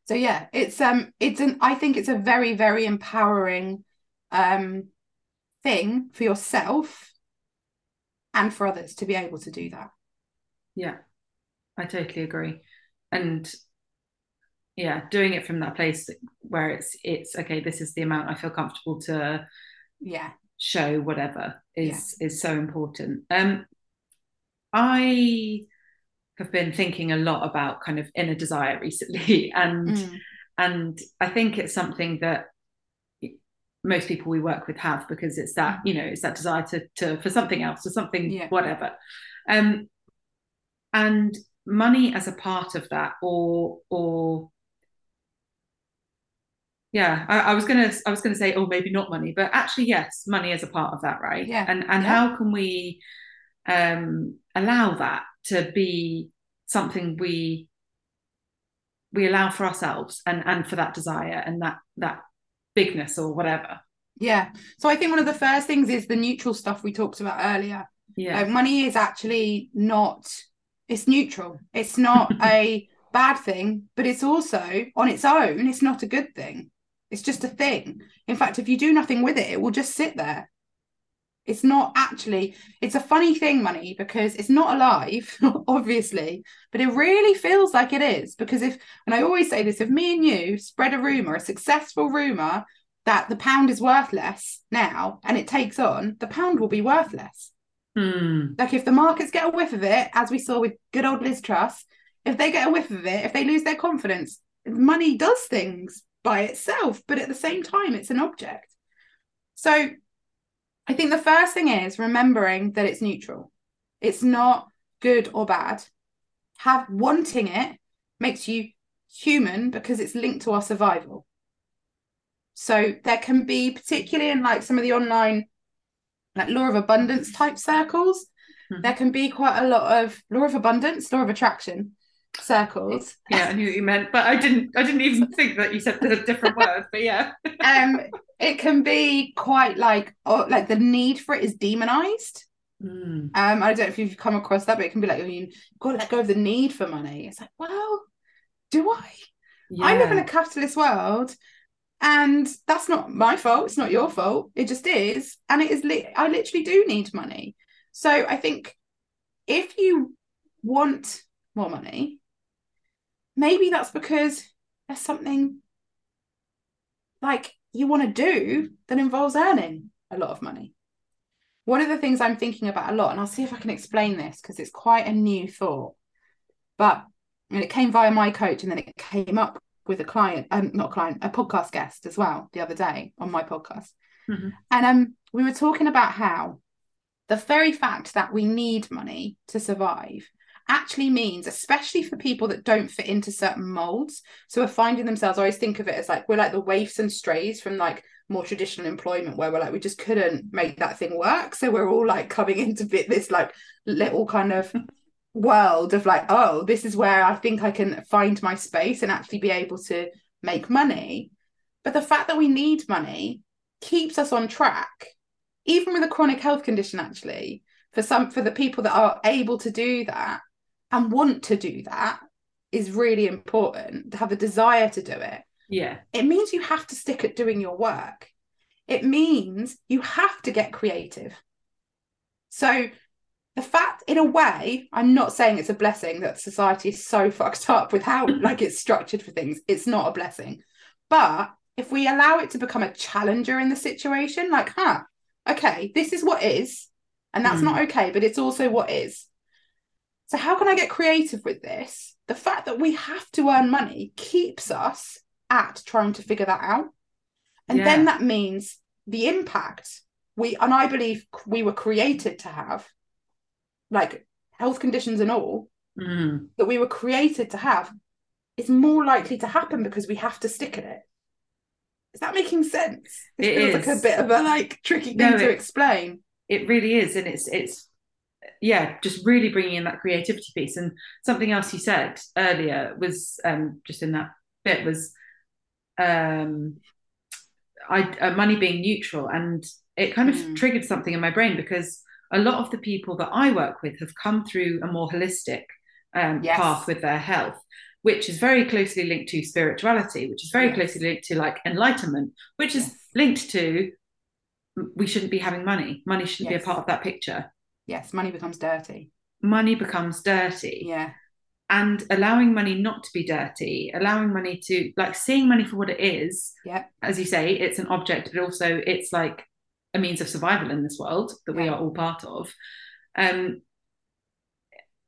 so yeah it's um it's an i think it's a very very empowering um thing for yourself and for others to be able to do that Yeah, I totally agree. And yeah, doing it from that place where it's it's okay, this is the amount I feel comfortable to yeah show whatever is is so important. Um I have been thinking a lot about kind of inner desire recently, and Mm. and I think it's something that most people we work with have because it's that you know it's that desire to to for something else or something Yeah. whatever, um, and money as a part of that, or or yeah, I, I was gonna I was gonna say oh maybe not money, but actually yes, money is a part of that, right? Yeah. and and Yeah. how can we um allow that to be something we we allow for ourselves and and for that desire and that that bigness or whatever Yeah. So I think one of the first things is the neutral stuff we talked about earlier. yeah Like money is actually not, it's neutral. It's not a bad thing, but it's also on its own, it's not a good thing. It's just a thing. In fact, if you do nothing with it, it will just sit there. It's not actually, it's a funny thing, money, because it's not alive, obviously, but it really feels like it is. Because if, and I always say this, if me and you spread a rumor, a successful rumor that the pound is worthless now and it takes on, the pound will be worthless. Hmm. Like if the markets get a whiff of it, as we saw with good old Liz Truss, if they get a whiff of it, if they lose their confidence, money does things by itself, but at the same time, it's an object. So I think the first thing is remembering that it's neutral. It's not good or bad. Have wanting it makes you human because it's linked to our survival. So there can be, particularly in like some of the online like law of abundance type circles, Mhm. there can be quite a lot of law of abundance, law of attraction circles. yeah i knew what you meant but i didn't i didn't even think that you said the different word but yeah Um, it can be quite like oh, like the need for it is demonized. Hmm. Um, I don't know if you've come across that, but it can be like, oh, you- you've got to let go of the need for money. It's like, well, do I? I live in a capitalist world, and that's not my fault. It's not your fault. It just is, and it is. Li- I literally do need money. So I think if you want more money, maybe that's because there's something like you want to do that involves earning a lot of money. One of the things I'm thinking about a lot, and I'll see if I can explain this because it's quite a new thought, but and it came via my coach and then it came up with a client, um, not a client, a podcast guest as well the other day on my podcast. Mhm. And um, we were talking about how the very fact that we need money to survive actually means, especially for people that don't fit into certain molds, so we're finding themselves, I always think of it as like we're like the waifs and strays from like more traditional employment where we're like we just couldn't make that thing work. So we're all like coming into bit this like little kind of world of like, oh, this is where I think I can find my space and actually be able to make money. But the fact that we need money keeps us on track, even with a chronic health condition, actually, for some for the people that are able to do that and want to do that is really important to have a desire to do it. yeah It means you have to stick at doing your work. It means you have to get creative. So the fact in a way i'm not saying it's a blessing that society is so fucked up with how like it's structured for things it's not a blessing but if we allow it to become a challenger in the situation like huh okay this is what is and that's Mm. not okay but it's also what is so how can i get creative with this the fact that we have to earn money keeps us at trying to figure that out and Yeah. then that means the impact we and i believe we were created to have like health conditions and all Hmm. that we were created to have is more likely to happen because we have to stick at it. Is that making sense? This It feels like a bit of a like tricky No, thing to it- explain. it really is and it's it's yeah just really bringing in that creativity piece and something else you said earlier was um just in that bit was um i uh, money being neutral and it kind of Mm. triggered something in my brain because a lot of the people that i work with have come through a more holistic um, Yes. path with their health which is very closely linked to spirituality which is very Yes. closely linked to like enlightenment which is linked to we shouldn't be having money money shouldn't Yes. be a part of that picture Yes, money becomes dirty. money becomes dirty Yeah. and allowing money not to be dirty allowing money to like seeing money for what it is Yeah. as you say it's an object but also it's like a means of survival in this world that we are all part of um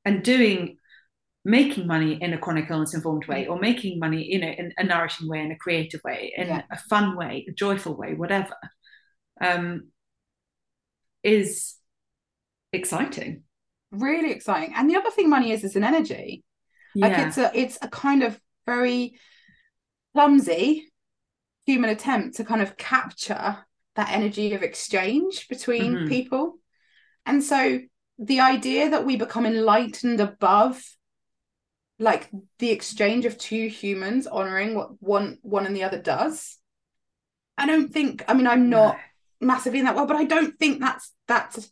and doing making money in a chronic illness informed way or making money you know in a nourishing way in a creative way in Yeah. a fun way a joyful way whatever um is exciting really exciting. And the other thing money is is an energy. Like yeah it's a it's a kind of very clumsy human attempt to kind of capture that energy of exchange between Mhm. people. And so the idea that we become enlightened above like the exchange of two humans honoring what one one and the other does. I don't think I mean I'm not massively in that world, but I don't think that's that's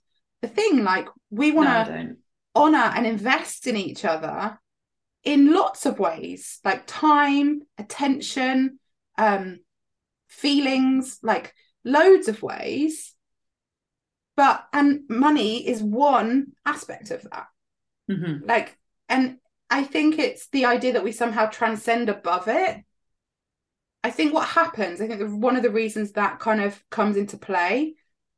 the thing. Like we want to don't honor and invest in each other in lots of ways like time attention um feelings like loads of ways but and money is one aspect of that Mhm. like and i think it's the idea that we somehow transcend above it i think what happens i think one of the reasons that kind of comes into play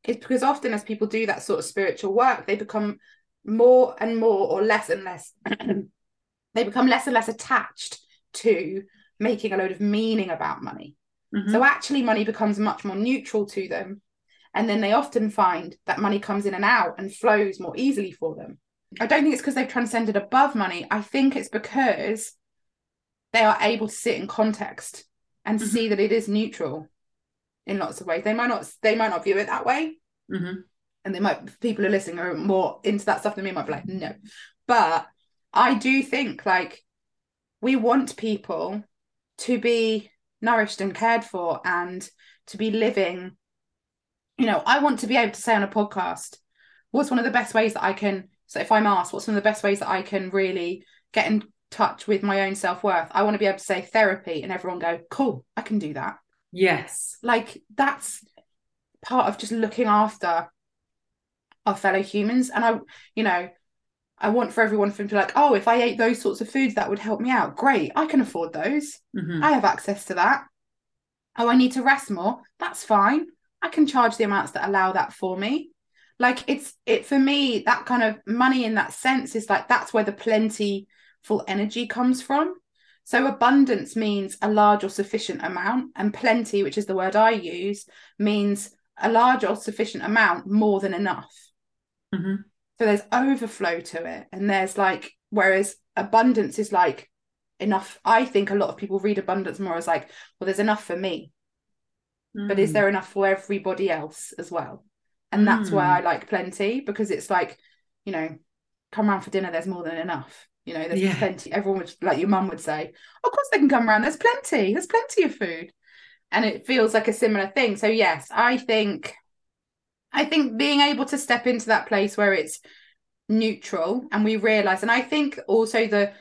is because often as people do that sort of spiritual work they become more and more or less and less they become less and less attached to making a load of meaning about money Mhm. so actually money becomes much more neutral to them and then they often find that money comes in and out and flows more easily for them i don't think it's because they've transcended above money i think it's because they are able to sit in context and Mhm. see that it is neutral in lots of ways. They might not they might not view it that way. Mhm. and they might people who are listening are more into that stuff than me might be like no. But i do think like we want people to be nourished and cared for and to be living you know i want to be able to say on a podcast what's one of the best ways that i can so if i'm asked what's one of the best ways that i can really get in touch with my own self-worth? I want to be able to say therapy and everyone go cool i can do that yes. Like that's part of just looking after our fellow humans. And i you know i want for everyone to be like oh if i ate those sorts of foods that would help me out. Great. I can afford those. Mhm. i have access to that. Oh i need to rest more. That's fine. I can charge the amounts that allow that for me. Like it's it for me that kind of money in that sense is like that's where the plentiful energy comes from so abundance means a large or sufficient amount, and plenty, which is the word I use, means a large or sufficient amount more than enough. Mhm. So there's overflow to it, and there's like, whereas abundance is like enough. I think a lot of people read abundance more as like, well, there's enough for me, but is Mm. there enough for everybody else as well? And that's why Mm. I like plenty because it's like, you know, come around for dinner, there's more than enough. You know, there's Yeah. plenty. Everyone would, like your mum would say, of course they can come around. There's plenty. There's plenty of food. And it feels like a similar thing. So yes, I think I think being able to step into that place where it's neutral and we realize, and I think also the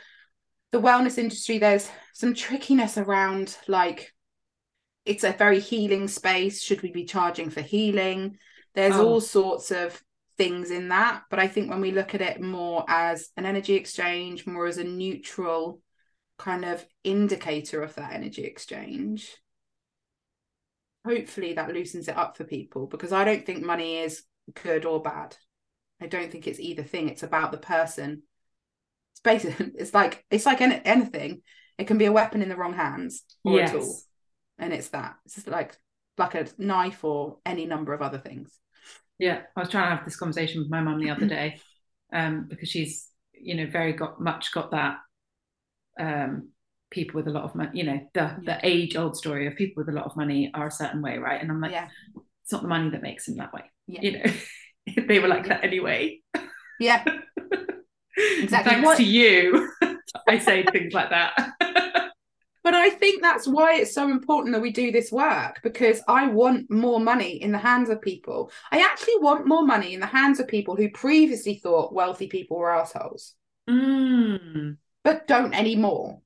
the wellness industry, there's some trickiness around like it's a very healing space. Should we be charging for healing? There's Oh. all sorts of things in that. But I think when we look at it more as an energy exchange, more as a neutral kind of indicator of that energy exchange, hopefully that loosens it up for people because I don't think money is good or bad. I don't think it's either thing. It's about the person. It's basically it's like it's like any, anything. It can be a weapon in the wrong hands or yes a tool, and it's that. It's just like like a knife or any number of other things. Yeah, I was trying to have this conversation with my mum the other day, um, because she's, you know, very got much got that um people with a lot of money, you know, the the age old story of people with a lot of money are a certain way, right? And I'm like, Yeah, it's not the money that makes them that way. yeah, You know, they were like that anyway. yeah. Exactly. Thanks What- to you, I say things like that. But I think that's why it's so important that we do this work because I want more money in the hands of people. I actually want more money in the hands of people who previously thought wealthy people were assholes, Mm. but don't anymore.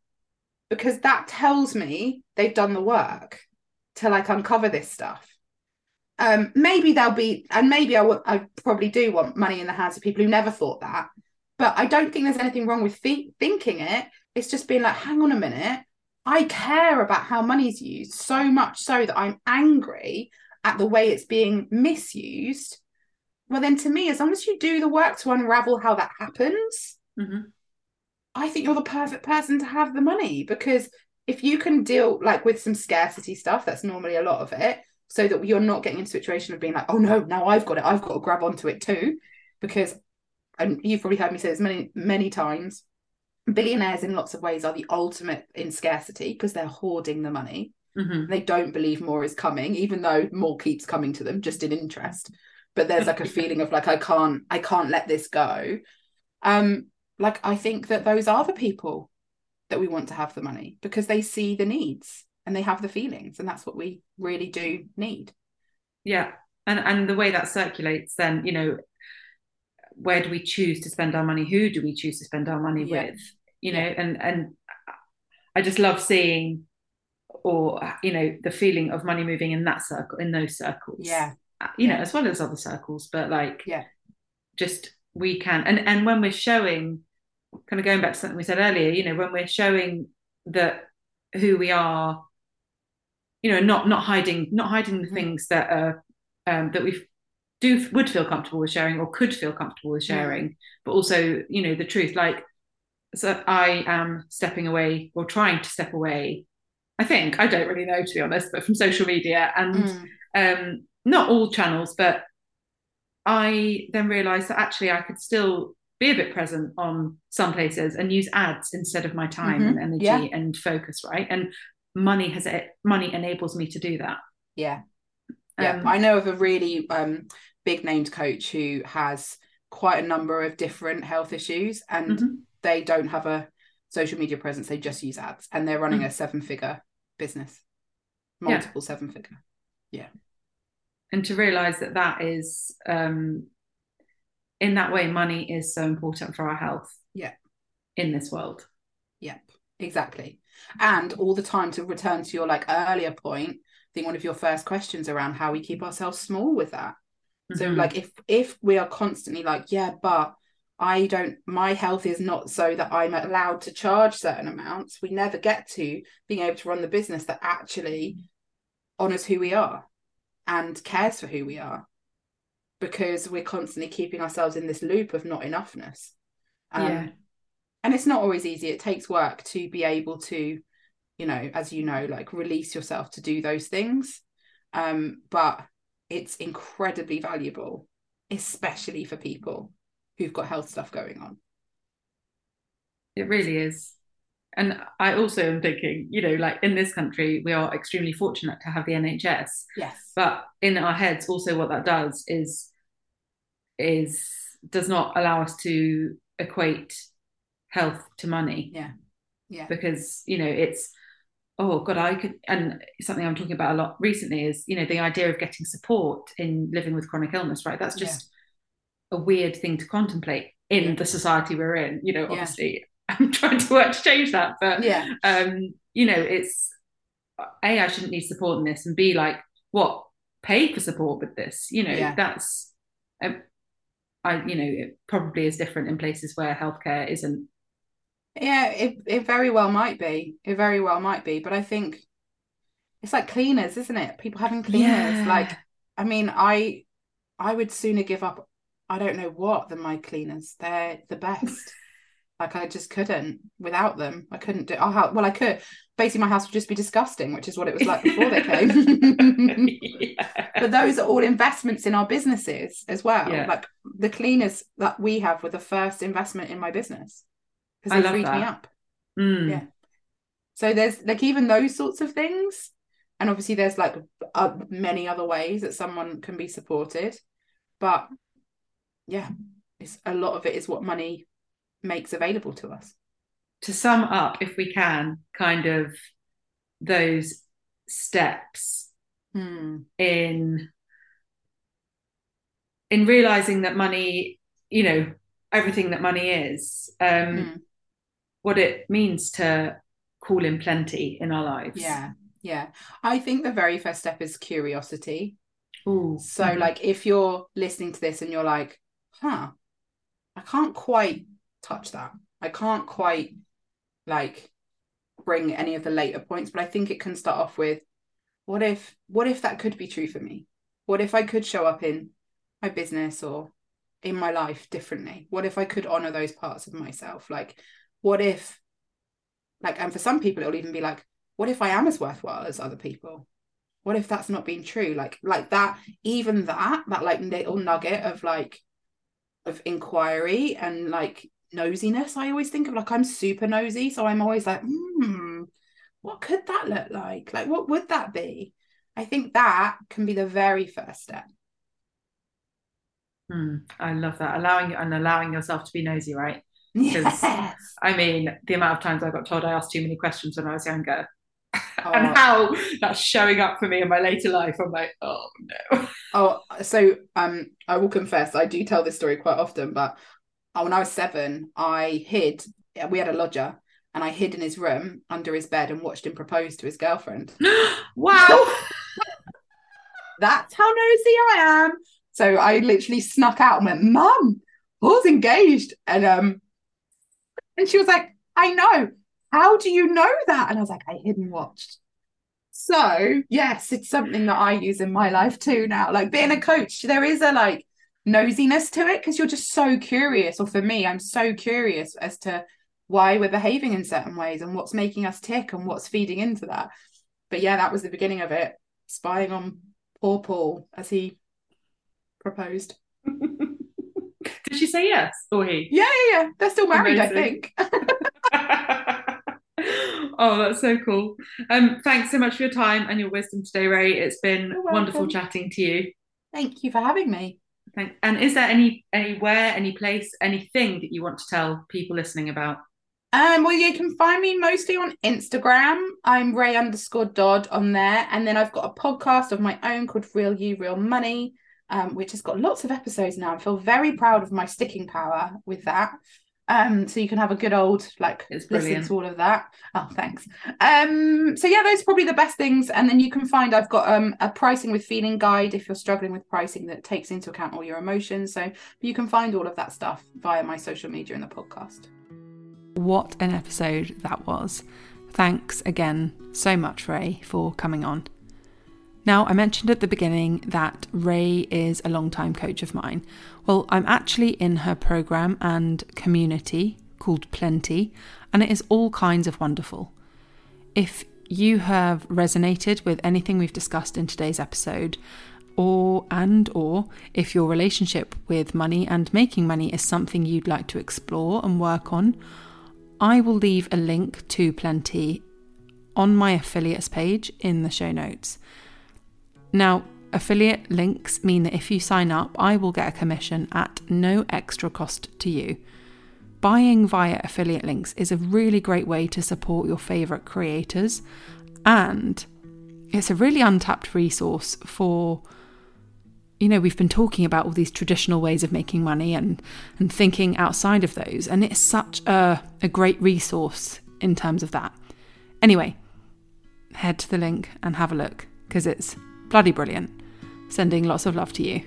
Because that tells me they've done the work to like uncover this stuff. Um, maybe they'll be, and maybe I would, I probably do want money in the hands of people who never thought that. But I don't think there's anything wrong with thi- thinking it. It's just being like, hang on a minute. I care about how money's used so much so that I'm angry at the way it's being misused. Well, then to me, as long as you do the work to unravel how that happens, Mhm. I think you're the perfect person to have the money because if you can deal like with some scarcity stuff, that's normally a lot of it, so that you're not getting into a situation of being like, oh no, now I've got it, I've got to grab onto it too, because and you've probably heard me say this many many times. Billionaires, in lots of ways, are the ultimate in scarcity because they're hoarding the money. Mhm. They don't believe more is coming, even though more keeps coming to them just in interest. But there's like a feeling of like I can't, I can't let this go. Um, like I think that those are the people that we want to have the money because they see the needs and they have the feelings, and that's what we really do need. Yeah. And and the way that circulates then, you know, where do we choose to spend our money? Who do we choose to spend our money Yeah. with? You know, and and I just love seeing or you know, the feeling of money moving in that circle, in those circles. Yeah. Uh, You know, as well as other circles, but like Yeah. just we can and and when we're showing kind of going back to something we said earlier, you know, when we're showing that who we are, you know, not not hiding not hiding the Mhm. things that are um, that we do would feel comfortable with sharing or could feel comfortable with sharing, but also you know the truth. Like, so I am stepping away or trying to step away. I think I don't really know to be honest, but from social media and Mm. um, not all channels, but I then realised that actually I could still be a bit present on some places and use ads instead of my time Mhm. and energy Yeah. and focus, right? And money has it money enables me to do that. Yeah. Yeah. Um, I know of a really um big named coach who has quite a number of different health issues and Mhm. they don't have a social media presence, they just use ads and they're running Mm. a seven figure business. Yeah. Multiple seven figure. Yeah. And to realize that that is um, in that way money is so important for our health Yeah. in this world Yep, exactly. And all the time to return to your like earlier point, I think one of your first questions around how we keep ourselves small with that. So Mhm. like if if we are constantly like, yeah, but I don't my health is not so that I'm allowed to charge certain amounts, we never get to being able to run the business that actually honors who we are and cares for who we are. Because we're constantly keeping ourselves in this loop of not enoughness. Um, Yeah. and it's not always easy. It takes work to be able to, you know, as you know, like release yourself to do those things. Um, but it's incredibly valuable, especially for people who've got health stuff going on. It really is. And I also am thinking, you know, like in this country, we are extremely fortunate to have the NHS. Yes. But in our heads, also what that does is is does not allow us to equate health to money. Yeah. Yeah. Because, you know, it's oh God, I could and something I'm talking about a lot recently is, you know, the idea of getting support in living with chronic illness, right? That's just a weird thing to contemplate in Yeah. the society we're in. You know, Yeah. obviously I'm trying to work to change that. But Yeah. um, you know, it's A, I shouldn't need support in this, and B, like, what pay for support with this? You know, Yeah. that's um, I you know, it probably is different in places where healthcare isn't. Yeah, it, it very well might be. It very well might be. But I think it's like cleaners, isn't it? People having cleaners. Yeah. Like, I mean, I I would sooner give up I don't know what than my cleaners. They're the best. like I just couldn't without them. I couldn't do oh well I could. Basically my house would just be disgusting, which is what it was like before they came. yeah. but those are all investments in our businesses as well. Yeah. Like the cleaners that we have were the first investment in my business because they love freed me that. up. Mm. Yeah. So there's like even those sorts of things, and obviously there's like uh, many other ways that someone can be supported, but yeah, it's a lot of it is what money makes available to us. To sum up, if we can, kind of those steps Hmm. in in realizing that money you know everything that money is um Mm. What it means to call in plenty in our lives Yeah, yeah. I think the very first step is curiosity. Ooh. So, Mhm. like, if you're listening to this and you're like, huh, I can't quite touch that. I can't quite like bring any of the later points, but I think it can start off with what if what if that could be true for me? What if I could show up in my business or in my life differently? What if I could honor those parts of myself? Like, what if, like, and for some people, it'll even be like, what if I am as worthwhile as other people? What if that's not being true? Like, like that, even that, that like little nugget of like, of inquiry and like nosiness. I always think of like, I'm super nosy. So I'm always like, hmm, what could that look like? Like, what would that be? I think that can be the very first step. Hmm, I love that. Allowing and allowing yourself to be nosy, right? Yes. I mean, the amount of times I got told I asked too many questions when I was younger. Oh. and how that's showing up for me in my later life. I'm like, oh no. Oh, so um, I will confess, I do tell this story quite often, but uh, when I was seven, I hid. We had a lodger, and I hid in his room under his bed and watched him propose to his girlfriend. wow. That's how nosy I am. So I literally snuck out and went, "Mum, Paul's engaged," and um, and she was like, "I know. How do you know that?" And I was like, "I hid and watched." So yes, it's something that I use in my life too now. Like being a coach, there is a like nosiness to it because you're just so curious. Or for me, I'm so curious as to why we're behaving in certain ways and what's making us tick and what's feeding into that. But yeah, that was the beginning of it. Spying on poor Paul as he proposed. Did she say yes or he? Yeah, yeah, yeah. They're still married, I think. oh, that's so cool. Um, thanks so much for your time and your wisdom today, Ray. It's been wonderful chatting to you. Thank you for having me. Thank- and is there any anywhere, any place, anything that you want to tell people listening about? Um, well, you can find me mostly on Instagram. I'm Ray underscore Dodd on there. And then I've got a podcast of my own called Real You, Real Money, um, which has got lots of episodes now. I feel very proud of my sticking power with that. Um, so you can have a good old like It's listen to all of that. Oh, thanks. Um, so yeah, those are probably the best things. And then you can find I've got um a pricing with feeling guide if you're struggling with pricing that takes into account all your emotions. So you can find all of that stuff via my social media and the podcast. What an episode that was. Thanks again so much, Ray, for coming on. Now, I mentioned at the beginning that Ray is a long-time coach of mine. Well, I'm actually in her program and community called Plenty, and it is all kinds of wonderful. If you have resonated with anything we've discussed in today's episode, or and or if your relationship with money and making money is something you'd like to explore and work on, I will leave a link to Plenty on my affiliates page in the show notes. Now, affiliate links mean that if you sign up, I will get a commission at no extra cost to you. Buying via affiliate links is a really great way to support your favourite creators, and it's a really untapped resource for you know we've been talking about all these traditional ways of making money and and thinking outside of those and it's such a, a great resource in terms of that anyway head to the link and have a look because it's bloody brilliant sending lots of love to you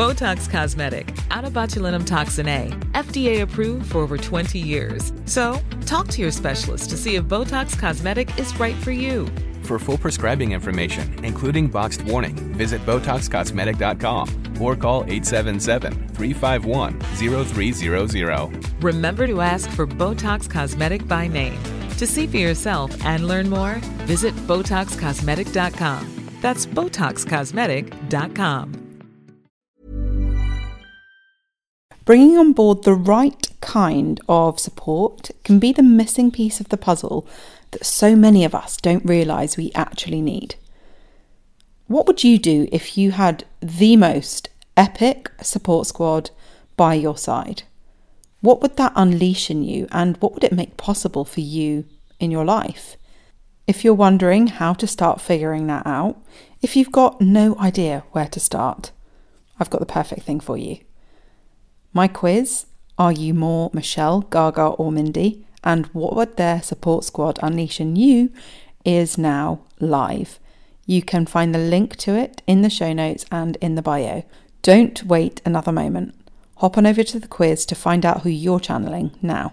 Botox Cosmetic, onabotulinumtoxinA, FDA approved for over 20 years. So, talk to your specialist to see if Botox Cosmetic is right for you. For full prescribing information, including boxed warning, visit BotoxCosmetic.com or call 877-351-0300. Remember to ask for Botox Cosmetic by name. To see for yourself and learn more, visit BotoxCosmetic.com. That's BotoxCosmetic.com. Bringing on board the right kind of support can be the missing piece of the puzzle that so many of us don't realise we actually need. What would you do if you had the most epic support squad by your side? What would that unleash in you and what would it make possible for you in your life? If you're wondering how to start figuring that out, if you've got no idea where to start, I've got the perfect thing for you. My quiz Are you more Michelle, Gaga, or Mindy? And what would their support squad unleash in you? is now live. You can find the link to it in the show notes and in the bio. Don't wait another moment. Hop on over to the quiz to find out who you're channeling now.